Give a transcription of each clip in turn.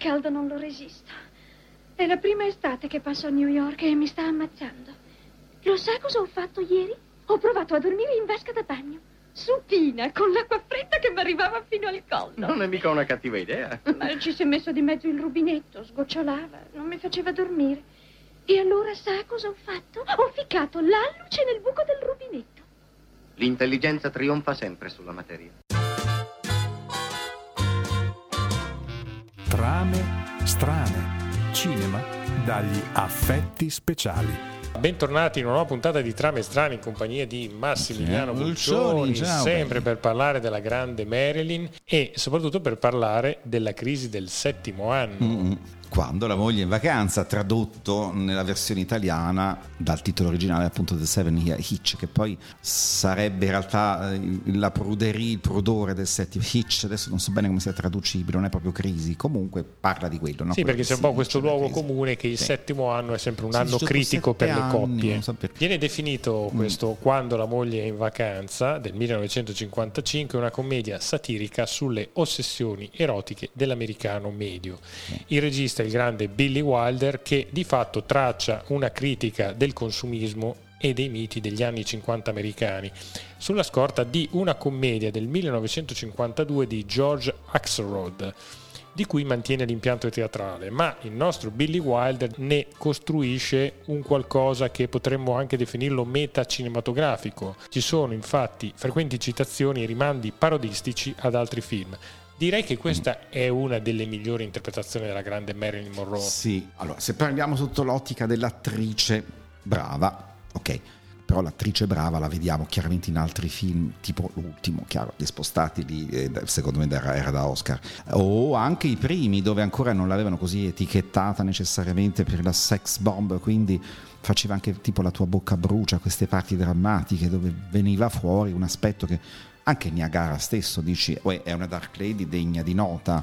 caldo non lo resisto. È la prima estate che passo a New York e mi sta ammazzando. Lo sa cosa ho fatto ieri? Ho provato a dormire in vasca da bagno. Supina, con l'acqua fredda che mi arrivava fino al collo. Non è mica una cattiva idea. Ma ci si è messo di mezzo il rubinetto, sgocciolava, non mi faceva dormire. E allora sa cosa ho fatto? Ho ficcato l'alluce nel buco del rubinetto. L'intelligenza trionfa sempre sulla materia. Trame strane. Cinema dagli affetti speciali. Bentornati in una nuova puntata di Trame Strane in compagnia di Massimiliano Buccioni, ciao, sempre per parlare della grande Marilyn e soprattutto per parlare della crisi del settimo anno. Mm, Quando la moglie è in vacanza, tradotto nella versione italiana dal titolo originale appunto The Seven Hitch, che poi sarebbe in realtà eh, la pruderie, il prudore del settimo Hitch, adesso non so bene come sia traducibile, non è proprio crisi, comunque parla di quello. No? Sì, Quello perché c'è un po' questo luogo comune che il Sì. settimo anno è sempre un Sì, anno critico per sette le anni, coppie. so. Viene definito questo Quando la moglie è in vacanza del 1955 una commedia satirica sulle ossessioni erotiche dell'americano medio. Il regista è il grande Billy Wilder che di fatto traccia una critica del consumismo e dei miti degli anni 50 americani, sulla scorta di una commedia del 1952 di George Axelrod, di cui mantiene l'impianto teatrale, ma il nostro Billy Wilder ne costruisce un qualcosa che potremmo anche definirlo metacinematografico. Ci sono infatti frequenti citazioni e rimandi parodistici ad altri film. Direi che questa è una delle migliori interpretazioni della grande Marilyn Monroe. Sì, allora se parliamo sotto l'ottica dell'attrice brava, ok, però l'attrice brava la vediamo chiaramente in altri film, tipo l'ultimo, chiaro, li spostati lì, eh, secondo me era da Oscar, o anche i primi dove ancora non l'avevano così etichettata necessariamente per la sex bomb, quindi faceva anche tipo la tua bocca brucia, queste parti drammatiche dove veniva fuori un aspetto che anche Niagara stesso dici, "Uè, è una Dark Lady degna di nota,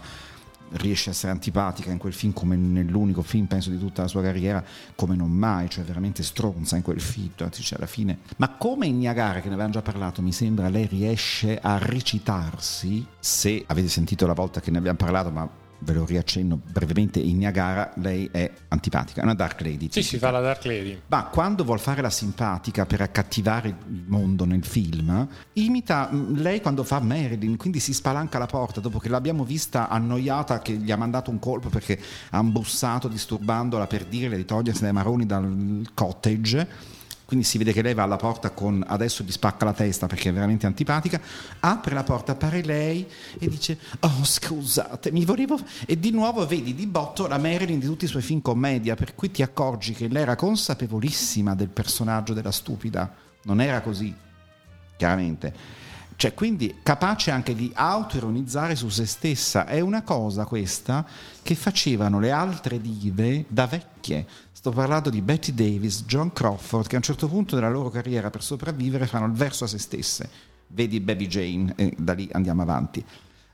riesce a essere antipatica in quel film come nell'unico film penso di tutta la sua carriera come non mai cioè veramente stronza in quel film. Cioè, alla fine ma come in Niagara che ne avevamo già parlato mi sembra lei riesce a recitarsi? Se avete sentito la volta che ne abbiamo parlato ma ve lo riaccenno brevemente in Niagara lei è antipatica è una dark lady Sì, si fa la Dark Lady. Ma quando vuol fare la simpatica per accattivare il mondo nel film, imita mh, lei quando fa Marilyn, quindi si spalanca la porta dopo che l'abbiamo vista annoiata che gli ha mandato un colpo perché ha imbussato disturbandola per dirle di togliersi dai maroni dal cottage. Quindi si vede che lei va alla porta con adesso gli spacca la testa perché è veramente antipatica. Apre la porta, appare lei e dice: Oh, scusate, mi volevo. E di nuovo vedi di botto la Marilyn di tutti i suoi film commedia, per cui ti accorgi che lei era consapevolissima del personaggio della stupida. Non era così, chiaramente. Cioè, quindi capace anche di autoironizzare su se stessa. È una cosa questa che facevano le altre dive da vecchie. Sto parlando di Betty Davis, John Crawford, che a un certo punto della loro carriera per sopravvivere fanno il verso a se stesse. Vedi Baby Jane, e da lì andiamo avanti.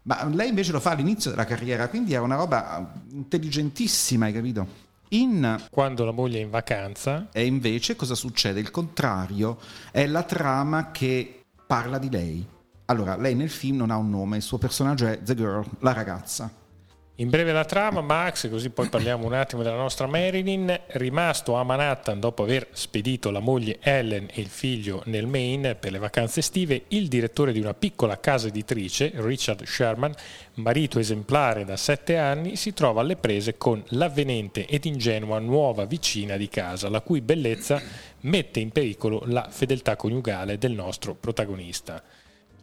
Ma lei invece lo fa all'inizio della carriera, quindi è una roba intelligentissima, hai capito? In Quando la moglie è in vacanza, e invece cosa succede? Il contrario, è la trama che parla di lei. Allora, lei nel film non ha un nome, il suo personaggio è The Girl, la ragazza. In breve la trama, Max, così poi parliamo un attimo della nostra Marilyn, rimasto a Manhattan dopo aver spedito la moglie Ellen e il figlio nel Maine per le vacanze estive, il direttore di una piccola casa editrice, Richard Sherman, marito esemplare da sette anni, si trova alle prese con l'avvenente ed ingenua nuova vicina di casa, la cui bellezza mette in pericolo la fedeltà coniugale del nostro protagonista.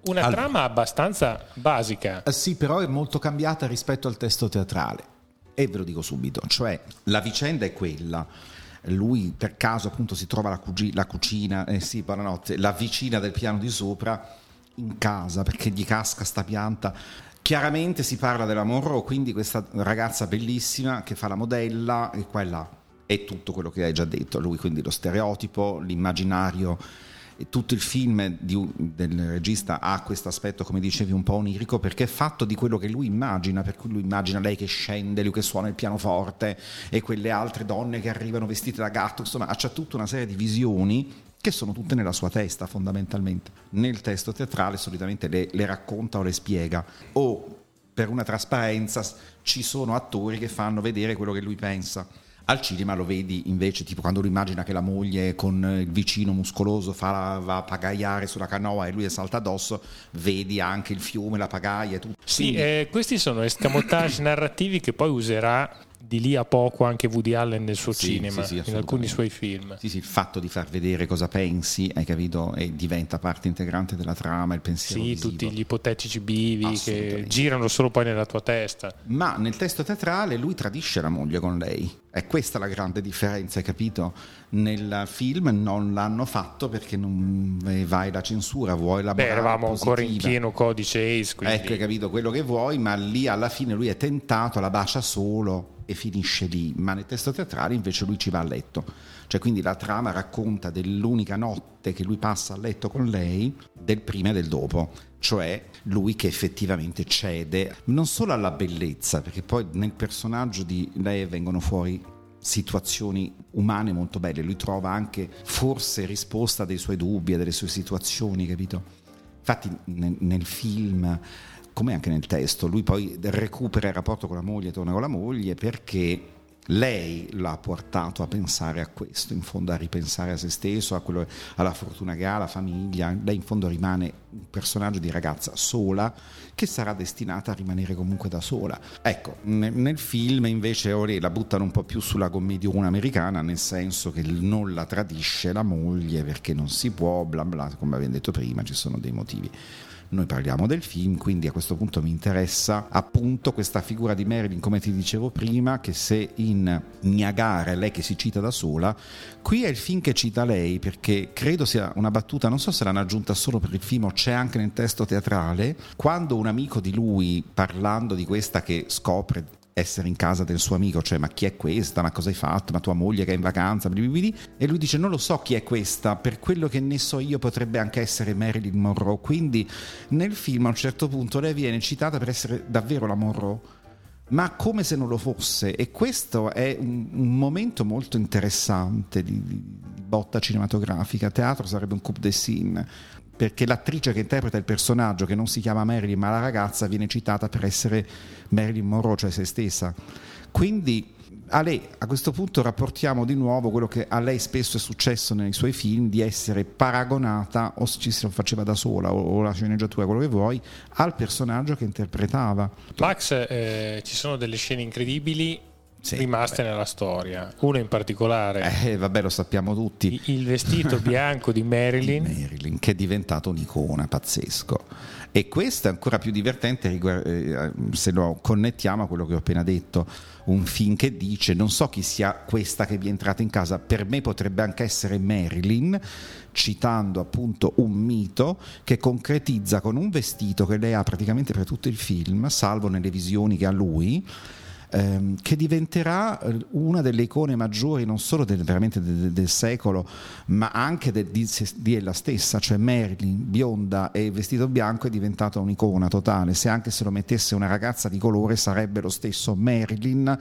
Una Allora. trama abbastanza basica. Eh Sì, però è molto cambiata rispetto al testo teatrale. E ve lo dico subito, cioè la vicenda è quella. Lui per caso appunto si trova la, cugi- la cucina, eh sì, buonanotte, la vicina del piano di sopra in casa perché gli casca sta pianta. Chiaramente si parla della Monroe, quindi questa ragazza bellissima che fa la modella e qua e là. È tutto quello che hai già detto, lui quindi lo stereotipo, l'immaginario tutto il film di- del regista ha questo aspetto, come dicevi, un po' onirico perché è fatto di quello che lui immagina, per cui lui immagina lei che scende, lui che suona il pianoforte e quelle altre donne che arrivano vestite da gatto, insomma, ha tutta una serie di visioni che sono tutte nella sua testa fondamentalmente. Nel testo teatrale solitamente le, le racconta o le spiega o per una trasparenza ci sono attori che fanno vedere quello che lui pensa. Al cinema lo vedi invece, tipo quando lui immagina che la moglie con il vicino muscoloso fa, va a pagaiare sulla canoa e lui salta addosso, vedi anche il fiume, la pagaia e tutto. Sì, eh, questi sono escamotage narrativi che poi userà di lì a poco anche Woody Allen nel suo Sì, cinema, sì, sì, in alcuni suoi film. Sì, sì, il fatto di far vedere cosa pensi, hai capito, e diventa parte integrante della trama, il pensiero Sì, visivo. tutti gli ipotetici bivi che girano solo poi nella tua testa. Ma nel testo teatrale lui tradisce la moglie con lei. È questa la grande differenza, hai capito? Nel film non l'hanno fatto perché non vai la censura, vuoi la Beh, eravamo ancora in pieno codice ACE, quindi Ecco, hai capito quello che vuoi, ma lì alla fine lui è tentato, la bacia solo e finisce lì. Ma nel testo teatrale invece lui ci va a letto. Cioè, quindi la trama racconta dell'unica notte che lui passa a letto con lei, del prima e del dopo. Cioè lui che effettivamente cede non solo alla bellezza, perché poi nel personaggio di lei vengono fuori situazioni umane molto belle, lui trova anche forse risposta dei suoi dubbi delle sue situazioni, capito? Infatti nel, nel film, come anche nel testo, lui poi recupera il rapporto con la moglie, torna con la moglie perché lei l'ha portato a pensare a questo, in fondo a ripensare a se stesso, a quello- alla fortuna che ha, alla famiglia. Lei in fondo rimane un personaggio di ragazza sola che sarà destinata a rimanere comunque da sola. Ecco, ne- nel film invece ora la buttano un po' più sulla commediona americana, nel senso che non la tradisce la moglie perché non si può, bla bla, come abbiamo detto prima, ci sono dei motivi. Noi parliamo del film, quindi a questo punto mi interessa appunto questa figura di Marilyn, come ti dicevo prima, che se in Niagara è lei che si cita da sola, qui è il film che cita lei, perché credo sia una battuta, non so se l'hanno aggiunta solo per il film o c'è anche nel testo teatrale, quando un amico di lui, parlando di questa che scopre essere in casa del suo amico, cioè ma chi è questa, ma cosa hai fatto, ma tua moglie che è in vacanza, e lui dice non lo so chi è questa, per quello che ne so io potrebbe anche essere Marilyn Monroe, quindi nel film a un certo punto lei viene citata per essere davvero la Monroe, ma come se non lo fosse, e questo è un, un momento molto interessante di, di- di botta cinematografica, teatro sarebbe un coup de scene, perché l'attrice che interpreta il personaggio, che non si chiama Marilyn ma la ragazza, viene citata per essere Marilyn Monroe, cioè se stessa. Quindi a lei a questo punto rapportiamo di nuovo quello che a lei spesso è successo nei suoi film di essere paragonata o ci si faceva da sola o, la sceneggiatura, quello che vuoi, al personaggio che interpretava. Max, eh, ci sono delle scene incredibili Sì, rimaste nella storia. Una in particolare, Eh, vabbè, lo sappiamo tutti. il vestito bianco di Marilyn. Marilyn, che è diventato un'icona pazzesco. E questo è ancora più divertente eh, se lo connettiamo a quello che ho appena detto. Un film che dice: Non so chi sia questa che vi è entrata in casa, per me potrebbe anche essere Marilyn, citando appunto un mito che concretizza con un vestito che lei ha praticamente per tutto il film, salvo nelle visioni che ha lui ehm, che diventerà eh, una delle icone maggiori non solo del, veramente del, del secolo, ma anche de- di, di ella stessa, cioè Marilyn, bionda e vestito bianco è diventata un'icona totale, se anche se lo mettesse una ragazza di colore sarebbe lo stesso Marilyn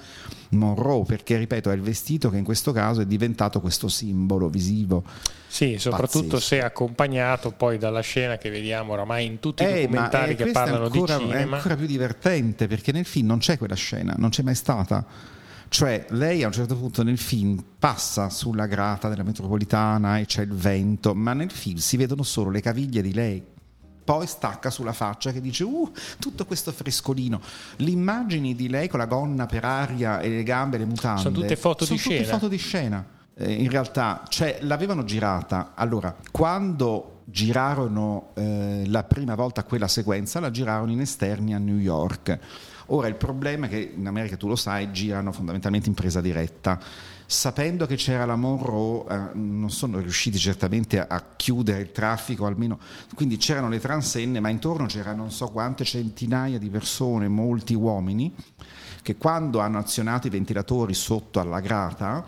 Monroe, perché ripeto è il vestito che in questo caso è diventato questo simbolo visivo. Sì, soprattutto Pazzesco. se accompagnato poi dalla scena che vediamo oramai in tutti i Eh, ma documentari eh, che è parlano ancora, di È cinema. ancora più divertente perché nel film non c'è quella scena, non c'è mai stata. Cioè, lei a un certo punto nel film passa sulla grata della metropolitana e c'è il vento, ma nel film si vedono solo le caviglie di lei. Poi stacca sulla faccia che dice: Uh, tutto questo frescolino. Le immagini di lei con la gonna per aria e le gambe, le mutande. Sono tutte foto sono di tutte scena. foto di scena. Eh, in realtà, cioè, l'avevano girata. Allora, quando girarono eh, la prima volta quella sequenza, la girarono in esterni a New York. Ora, il problema è che in America, tu lo sai, girano fondamentalmente in presa diretta. Sapendo che c'era la Monroe, eh, non sono riusciti certamente a, a chiudere il traffico, almeno quindi c'erano le transenne, ma intorno c'erano non so quante centinaia di persone, molti uomini, che quando hanno azionato i ventilatori sotto alla grata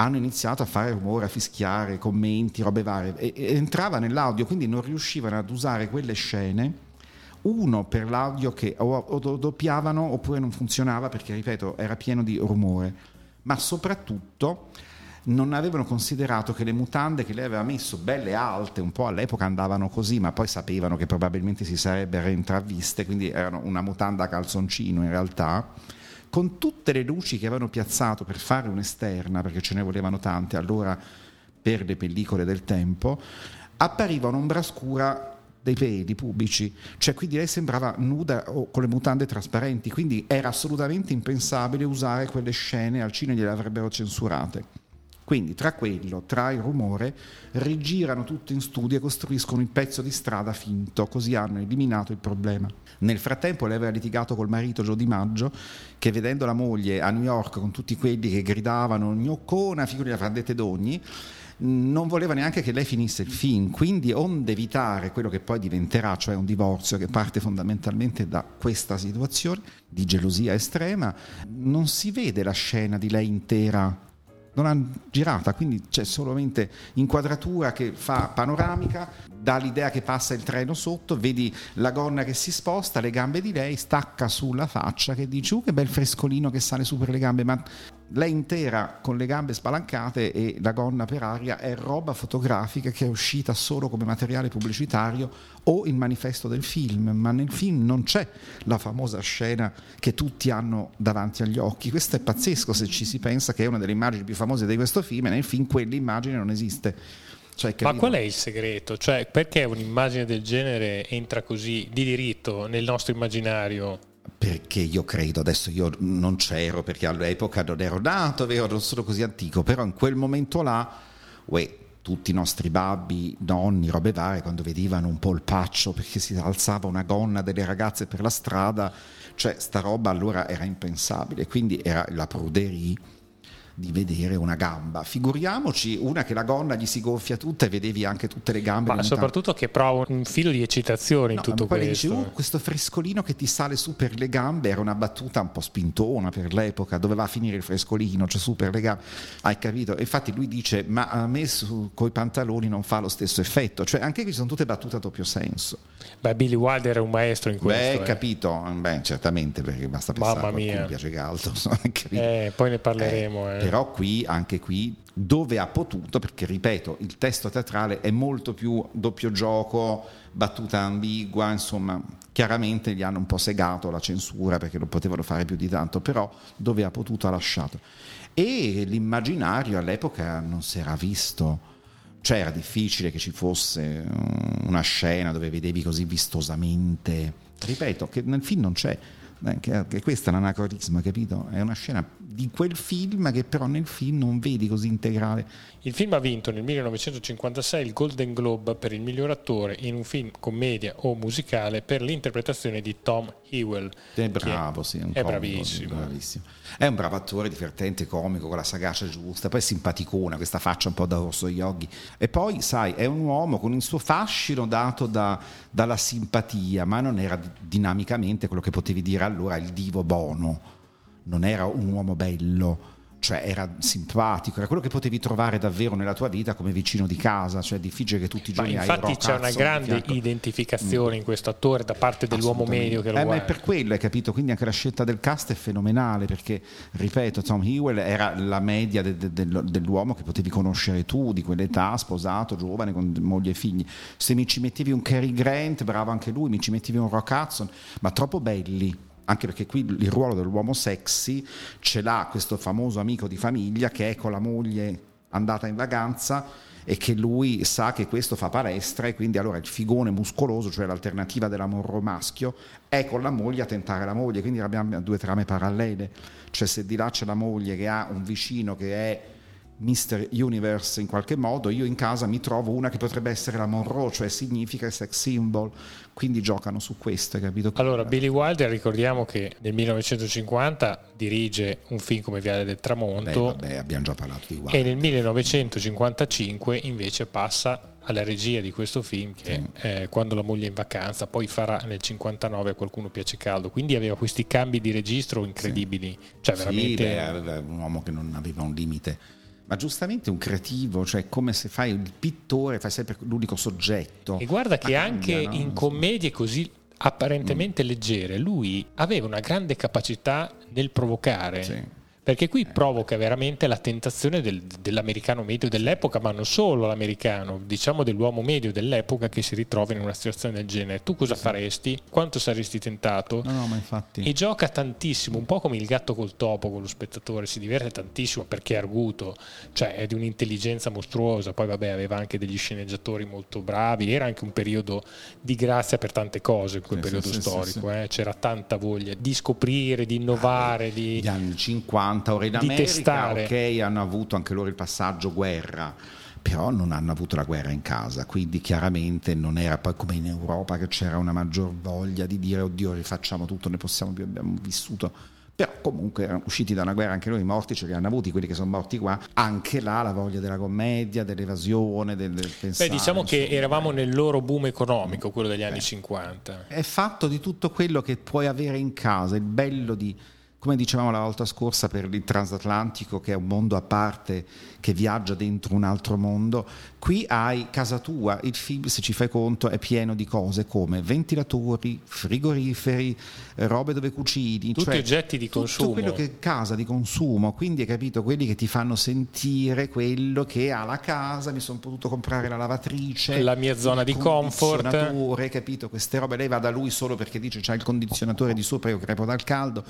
hanno iniziato a fare rumore, a fischiare, commenti, robe varie. E, e entrava nell'audio, quindi non riuscivano ad usare quelle scene. Uno per l'audio che o, o do- doppiavano oppure non funzionava perché, ripeto, era pieno di rumore. Ma soprattutto non avevano considerato che le mutande che lei aveva messo, belle alte, un po' all'epoca andavano così, ma poi sapevano che probabilmente si sarebbero intraviste, quindi erano una mutanda a calzoncino in realtà, con tutte le luci che avevano piazzato per fare un'esterna, perché ce ne volevano tante allora per le pellicole del tempo, appariva un'ombra scura dei peli pubblici, cioè quindi lei sembrava nuda o con le mutande trasparenti, quindi era assolutamente impensabile usare quelle scene, al cinema gliele avrebbero censurate. Quindi tra quello, tra il rumore, rigirano tutto in studio e costruiscono il pezzo di strada finto, così hanno eliminato il problema. Nel frattempo lei aveva litigato col marito Joe Di Maggio, che vedendo la moglie a New York con tutti quelli che gridavano gnoccona, figuri avrà dette d'ogni, non voleva neanche che lei finisse il film, quindi onde evitare quello che poi diventerà, cioè un divorzio che parte fondamentalmente da questa situazione di gelosia estrema, non si vede la scena di lei intera non hanno girata, quindi c'è solamente inquadratura che fa panoramica, dà l'idea che passa il treno sotto, vedi la gonna che si sposta, le gambe di lei, stacca sulla faccia che dice, uh che bel frescolino che sale su per le gambe, ma lei intera con le gambe spalancate e la gonna per aria è roba fotografica che è uscita solo come materiale pubblicitario o il manifesto del film, ma nel film non c'è la famosa scena che tutti hanno davanti agli occhi. Questo è pazzesco se ci si pensa che è una delle immagini più famose di questo film e nel film quell'immagine non esiste. Cioè, Ma qual è il segreto? Cioè, perché un'immagine del genere entra così di diritto nel nostro immaginario? Perché io credo, adesso io non c'ero perché all'epoca non ero nato, vero, non sono così antico, però in quel momento là, uè, tutti i nostri babbi, nonni, robe varie, quando vedevano un polpaccio perché si alzava una gonna delle ragazze per la strada, cioè sta roba allora era impensabile, quindi era la pruderie di vedere una gamba. Figuriamoci una che la gonna gli si gonfia tutta e vedevi anche tutte le gambe. Ma soprattutto che prova un filo di eccitazione in no, tutto poi questo. Poi dice, uh, questo frescolino che ti sale su per le gambe era una battuta un po' spintona per l'epoca, doveva finire il frescolino, cioè su per le gambe. Hai capito? Infatti lui dice, ma a me con i pantaloni non fa lo stesso effetto. Cioè anche qui sono tutte battute a doppio senso. Beh, Billy Wilder è un maestro in questo. Beh, eh. capito, beh, certamente perché basta pensare Mamma mia. a piace Galto. eh, poi ne parleremo. Eh, eh. Però qui anche anche qui dove ha potuto, perché ripeto, il testo teatrale è molto più doppio gioco, battuta ambigua, insomma, chiaramente gli hanno un po' segato la censura perché non potevano fare più di tanto, però dove ha potuto ha lasciato. E l'immaginario all'epoca non si era visto. Cioè era difficile che ci fosse una scena dove vedevi così vistosamente. Ripeto, che nel film non c'è. Che, che questo è l'anacronismo, capito? È una scena di quel film che però nel film non vedi così integrale. Il film ha vinto nel 1956 il Golden Globe per il miglior attore in un film commedia o musicale per l'interpretazione di Tom Hewell. È bravo, sì, è, un è comico, bravissimo. bravissimo. È un bravo attore, divertente, comico, con la sagacia giusta, poi è simpaticona, questa faccia un po' da Orso Yogi. E poi, sai, è un uomo con il suo fascino dato da, dalla simpatia, ma non era dinamicamente quello che potevi dire allora il divo Bono non era un uomo bello, cioè era simpatico, era quello che potevi trovare davvero nella tua vita come vicino di casa, cioè è difficile che tutti i giorni ma hai infatti c'è una grande identificazione in questo attore da parte dell'uomo medio che lo eh, guarda. Ma è per quello, hai capito? Quindi anche la scelta del cast è fenomenale perché, ripeto, Tom Hewell era la media de, de, de, dell'uomo che potevi conoscere tu, di quell'età, sposato, giovane, con moglie e figli. Se mi ci mettevi un Cary Grant, bravo anche lui, mi ci mettevi un Rock Hudson, ma troppo belli anche perché qui il ruolo dell'uomo sexy ce l'ha questo famoso amico di famiglia che è con la moglie andata in vacanza e che lui sa che questo fa palestra e quindi allora il figone muscoloso, cioè l'alternativa dell'amorro maschio, è con la moglie a tentare la moglie, quindi abbiamo due trame parallele, cioè se di là c'è la moglie che ha un vicino che è Mr. Universe in qualche modo, io in casa mi trovo una che potrebbe essere la Monroe, cioè significa sex symbol, quindi giocano su questo, capito? Allora, Billy Wilder ricordiamo che nel 1950 dirige un film come Viale del Tramonto. Beh, vabbè, abbiamo già parlato di Wilder. E nel 1955 invece passa alla regia di questo film che sì. è Quando la moglie è in vacanza, poi farà nel 59 a qualcuno piace caldo, quindi aveva questi cambi di registro incredibili. Sì. Cioè, veramente... Sì, beh, un uomo che non aveva un limite ma giustamente un creativo, cioè come se fai il pittore, fai sempre l'unico soggetto. E guarda che anche no? in commedie così apparentemente mm. leggere, lui aveva una grande capacità nel provocare. Sì. Perché qui provoca veramente la tentazione del- dell'americano medio dell'epoca, ma non solo l'americano, diciamo dell'uomo medio dell'epoca che si ritrova in una situazione del genere. Tu cosa faresti? Quanto saresti tentato? No, no, ma infatti... E gioca tantissimo, un po' come il gatto col topo con lo spettatore, si diverte tantissimo perché è arguto, cioè è di un'intelligenza mostruosa, poi vabbè aveva anche degli sceneggiatori molto bravi, era anche un periodo di grazia per tante cose in quel Sì, periodo sì, sì, storico, sì, eh. c'era tanta voglia di scoprire, di innovare, di... Gli anni 50, ora in di testare. ok, hanno avuto anche loro il passaggio guerra, però non hanno avuto la guerra in casa, quindi chiaramente non era poi come in Europa che c'era una maggior voglia di dire oddio rifacciamo tutto, ne possiamo più, abbiamo vissuto. Però comunque erano usciti da una guerra, anche loro i morti ce li hanno avuti, quelli che sono morti qua, anche là la voglia della commedia, dell'evasione, del, del pensare. Beh, diciamo che eravamo nel loro boom economico, quello degli anni 50. è fatto di tutto quello che puoi avere in casa, il bello di, come dicevamo la volta scorsa per il transatlantico, che è un mondo a parte che viaggia dentro un altro mondo, qui hai casa tua, il film, se ci fai conto, è pieno di cose come ventilatori, frigoriferi, robe dove cucini, Tutti cioè oggetti di tutto consumo. quello che è casa di consumo, quindi hai capito quelli che ti fanno sentire quello che ha la casa, mi sono potuto comprare la lavatrice, La mia zona di comfort. capito? Queste robe lei va da lui solo perché dice c'ha il condizionatore di sopra, io crepo dal caldo.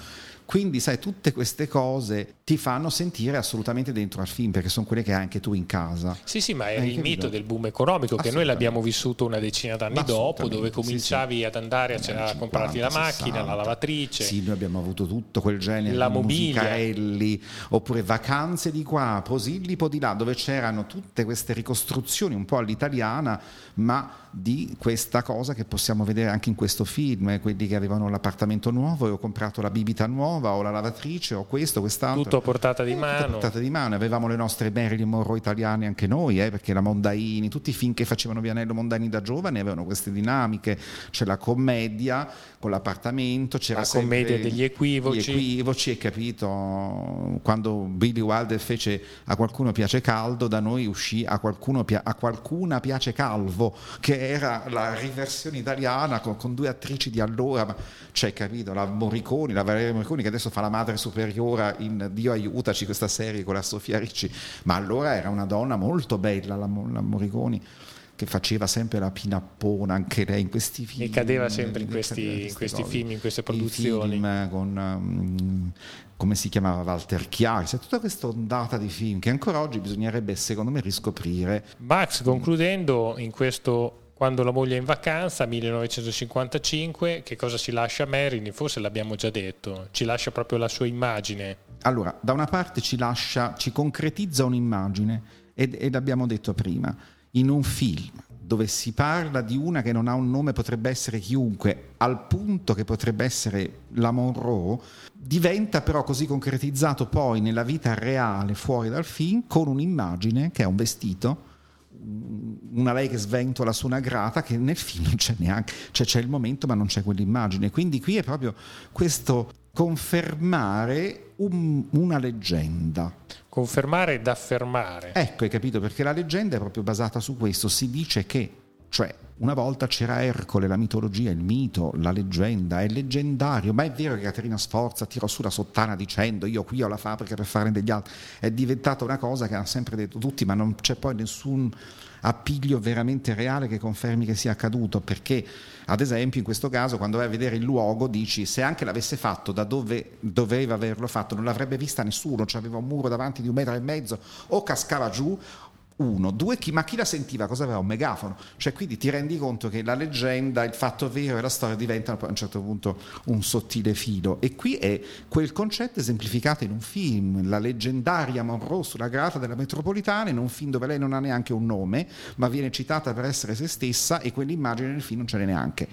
Quindi, sai, tutte queste cose ti fanno sentire assolutamente dentro al film, perché sono quelle che hai anche tu in casa. Sì, sì, ma è il mito del boom economico che noi l'abbiamo vissuto una decina d'anni dopo, dove sì, cominciavi sì. ad andare a, Negli a anni comprarti la 50, macchina, la 60. lavatrice. Sì, noi abbiamo avuto tutto quel genere La di oppure vacanze di qua, Posillipo di là, dove c'erano tutte queste ricostruzioni un po' all'italiana, ma di questa cosa che possiamo vedere anche in questo film, eh, quelli che avevano l'appartamento nuovo e ho comprato la bibita nuova o la lavatrice o questo, quest'altro. Tutto a portata di Eh, tutto a mano. portata di mano. Avevamo le nostre Marilyn Monroe italiane anche noi, eh, perché la Mondaini, tutti i film che facevano Vianello Mondaini da giovane avevano queste dinamiche. C'è la commedia con l'appartamento, c'era La commedia degli equivoci. Gli equivoci, hai capito? Quando Billy Wilder fece A qualcuno piace caldo, da noi uscì A, qualcuno a qualcuna piace calvo, che era la riversione italiana con, con due attrici di allora, ma cioè, capito? La Morriconi, la Valeria Morriconi, che adesso fa la madre superiore in Dio aiutaci, questa serie con la Sofia Ricci, ma allora era una donna molto bella, la, la Morriconi che faceva sempre la pinappona anche lei in questi film E cadeva sempre in questi- in questi film, in queste produzioni. film con um, come si chiamava Walter Chiari c'è tutta questa ondata di film che ancora oggi bisognerebbe secondo me riscoprire Max, concludendo in questo quando la moglie è in vacanza, 1955, che cosa si lascia Marilyn? Forse l'abbiamo già detto, ci lascia proprio la sua immagine. allora da una parte ci lascia ci concretizza un'immagine ed, ed abbiamo detto prima in un film dove si parla di una che non ha un nome potrebbe essere chiunque al punto che potrebbe essere la Monroe diventa però così concretizzato poi nella vita reale fuori dal film con un'immagine che è un vestito una lei che sventola su una grata che nel film non c'è neanche, cioè c'è il momento ma non c'è quell'immagine. Quindi qui è proprio questo confermare un- una leggenda. Confermare ed affermare. Ecco, hai capito? Perché la leggenda è proprio basata su questo. Si dice che, cioè, una volta c'era Ercole, la mitologia, il mito, la leggenda, è leggendario. Ma è vero che Caterina Sforza tirò su la sottana dicendo io qui ho la fabbrica per fare degli altri. È diventata una cosa che hanno sempre detto tutti, ma non c'è poi nessun appiglio veramente reale che confermi che sia accaduto. Perché, ad esempio, in questo caso, quando vai a vedere il luogo, dici se anche l'avesse fatto da dove doveva averlo fatto, non l'avrebbe vista nessuno, c'aveva un muro davanti di un metro e mezzo, o cascava giù uno, due, chi, ma chi la sentiva? Cosa aveva? Un megafono. Cioè, quindi ti rendi conto che la leggenda, il fatto vero e la storia diventano a un certo punto un sottile filo. E qui è quel concetto esemplificato in un film, la leggendaria Monroe sulla grata della metropolitana, in un film dove lei non ha neanche un nome, ma viene citata per essere se stessa e quell'immagine nel film non ce n'è neanche.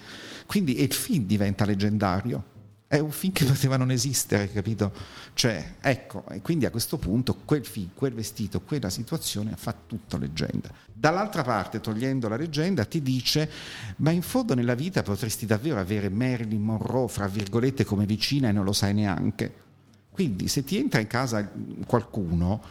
Quindi il film diventa leggendario. È un film che poteva non esistere, capito? Cioè, ecco, e quindi a questo punto quel film, quel vestito, quella situazione fa tutto leggenda. Dall'altra parte, togliendo la leggenda, ti dice, ma in fondo nella vita potresti davvero avere Marilyn Monroe, fra virgolette, come vicina e non lo sai neanche. Quindi se ti entra in casa qualcuno,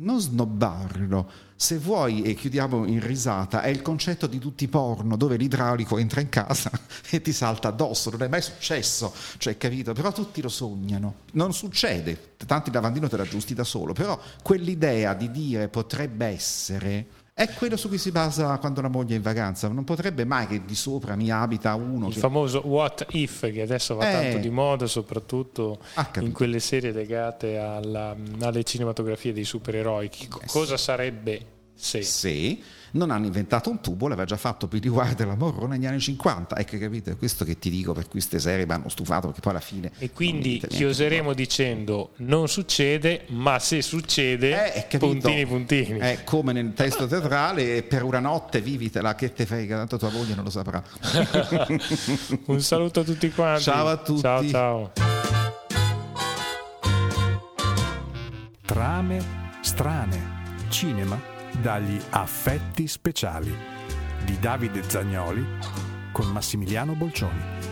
non snobbarlo. Se vuoi, e chiudiamo in risata, è il concetto di tutti i porno dove l'idraulico entra in casa e ti salta addosso. Non è mai successo, cioè, capito? Però tutti lo sognano. Non succede, tanto il lavandino te l'aggiusti da solo, però quell'idea di dire potrebbe essere è quello su cui si basa quando la moglie è in vacanza. Non potrebbe mai che di sopra mi abita uno. Il che... famoso what if che adesso va Eh. tanto di moda, soprattutto in quelle serie legate alla- alle cinematografie dei supereroi. Eh, cosa sarebbe se? Se non hanno inventato un tubo, l'aveva già fatto Billy Wilder e la Morrone negli anni 50. Ecco, capito? È questo che ti dico per cui queste serie mi hanno stufato, perché poi alla fine. E quindi niente. chioseremo dicendo non succede, ma se succede, Eh, puntini puntini. È come nel testo teatrale, per una notte vivitela che te frega, tanto tua moglie non lo saprà. Un saluto a tutti quanti. Ciao a tutti. Ciao ciao. Trame strane. Cinema dagli affetti speciali di Davide Zagnoli con Massimiliano Bolcioni.